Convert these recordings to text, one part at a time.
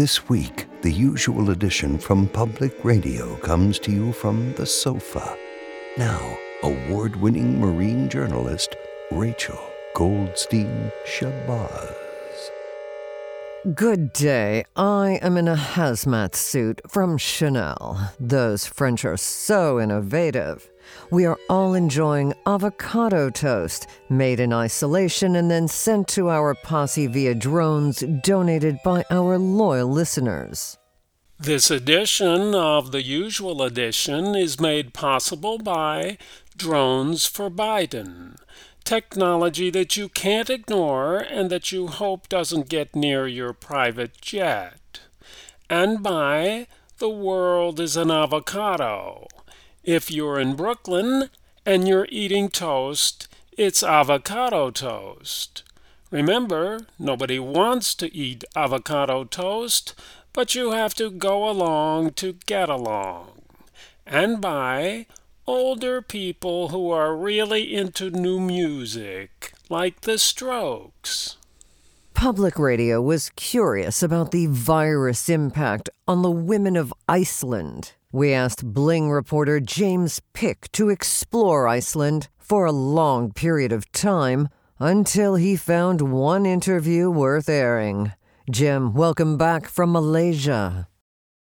This week, the usual edition from Public Radio comes to you from the sofa. Now, award winning marine journalist Rachel Goldstein Shabazz. Good day. I am in a hazmat suit from Chanel. Those French are so innovative. We are all enjoying avocado toast, made in isolation and then sent to our posse via drones donated by our loyal listeners. This edition of the usual edition is made possible by Drones for Biden technology that you can't ignore and that you hope doesn't get near your private jet. And by The World is an Avocado. If you're in Brooklyn and you're eating toast, it's avocado toast. Remember, nobody wants to eat avocado toast, but you have to go along to get along. And by older people who are really into new music, like the Strokes. Public radio was curious about the virus impact on the women of Iceland. We asked Bling reporter James Pick to explore Iceland for a long period of time until he found one interview worth airing. Jim, welcome back from Malaysia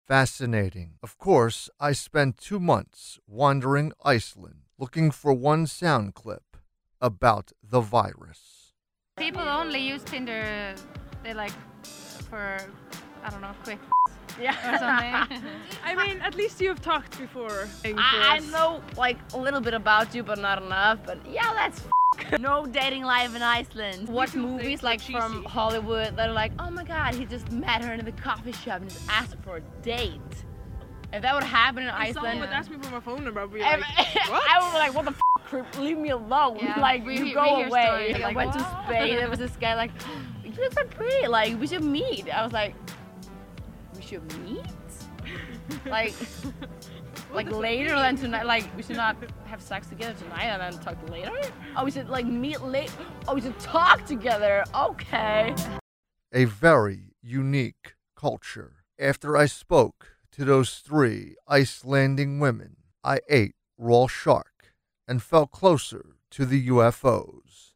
fascinating. Of course, I spent two months wandering Iceland looking for one sound clip about the virus. People only use Tinder, they like for, I don't know, quick yeah. or something. I mean, at least you've talked before. I, I know like a little bit about you, but not enough. But yeah, that's no dating life in Iceland. Watch movies like from Hollywood that are like, oh my god, he just met her in the coffee shop and just asked for a date. If that would happen in if Iceland, someone would ask me for my phone number, I'd be like, what? I would be like, what the f? Creep, leave me alone. Yeah, like, we, you we, go we away. Like, I went what? to Spain. there was this guy like, you look so pretty. Like, we should meet. I was like, we should meet. like, like later than tonight. Like we should not have sex together tonight and then talk later. Oh, we should like meet late. Oh, we should talk together. Okay. A very unique culture. After I spoke to those three Icelandic women, I ate raw shark and felt closer to the UFOs.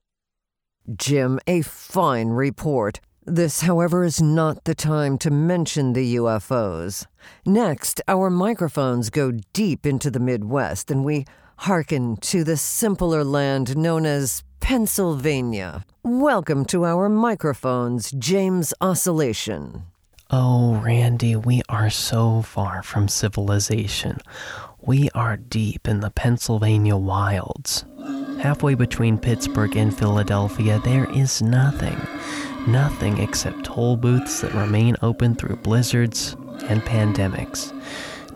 Jim, a fine report. This, however, is not the time to mention the UFOs. Next, our microphones go deep into the Midwest and we hearken to the simpler land known as Pennsylvania. Welcome to our microphones, James Oscillation. Oh, Randy, we are so far from civilization. We are deep in the Pennsylvania wilds. Halfway between Pittsburgh and Philadelphia, there is nothing. Nothing except toll booths that remain open through blizzards and pandemics.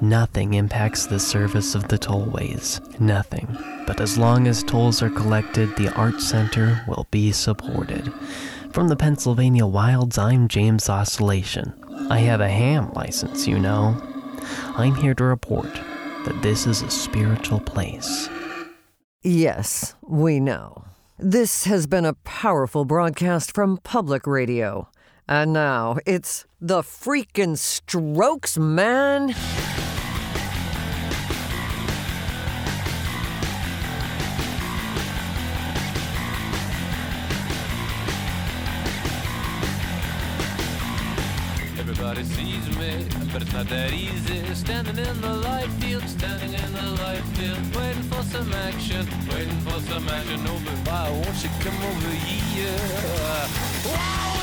Nothing impacts the service of the tollways. Nothing. But as long as tolls are collected, the Art Center will be supported. From the Pennsylvania Wilds, I'm James Oscillation. I have a ham license, you know. I'm here to report that this is a spiritual place. Yes, we know. This has been a powerful broadcast from public radio. And now it's the freaking strokes, man. Everybody sees me, but it's not that easy. Standing in the light field, standing in the light field, waiting for some action, waiting for some action over by. Won't you come over here?